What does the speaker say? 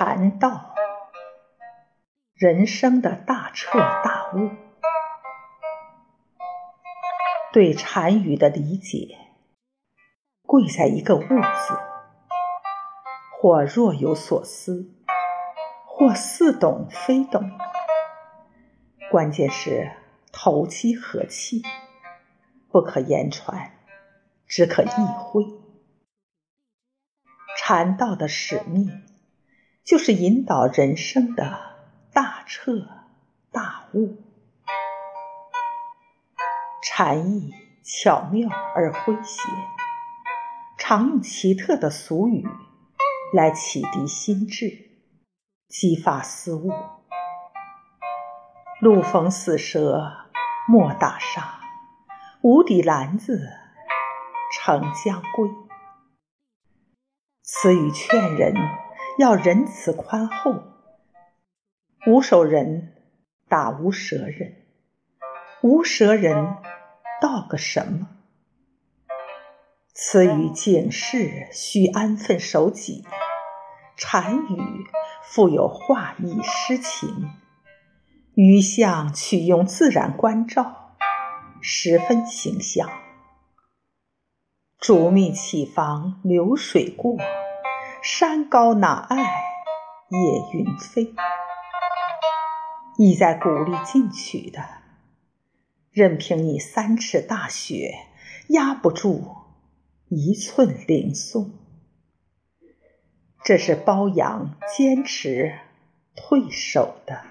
禅道，人生的大彻大悟。对禅语的理解，贵在一个“悟”字，或若有所思，或似懂非懂，关键是投机和气，不可言传，只可意会。禅道的使命。就是引导人生的大彻大悟，禅意巧妙而诙谐，常用奇特的俗语来启迪心智，激发思悟。路逢死蛇莫打沙，无底篮子成将归。此语劝人。要仁慈宽厚，无手人打无舌人，无舌人道个什么？此语警示需安分守己。禅语富有画意诗情，语象取用自然关照，十分形象。竹密起房流水过。山高哪爱夜云飞，意在鼓励进取的，任凭你三尺大雪压不住一寸灵松。这是褒扬坚持退守的。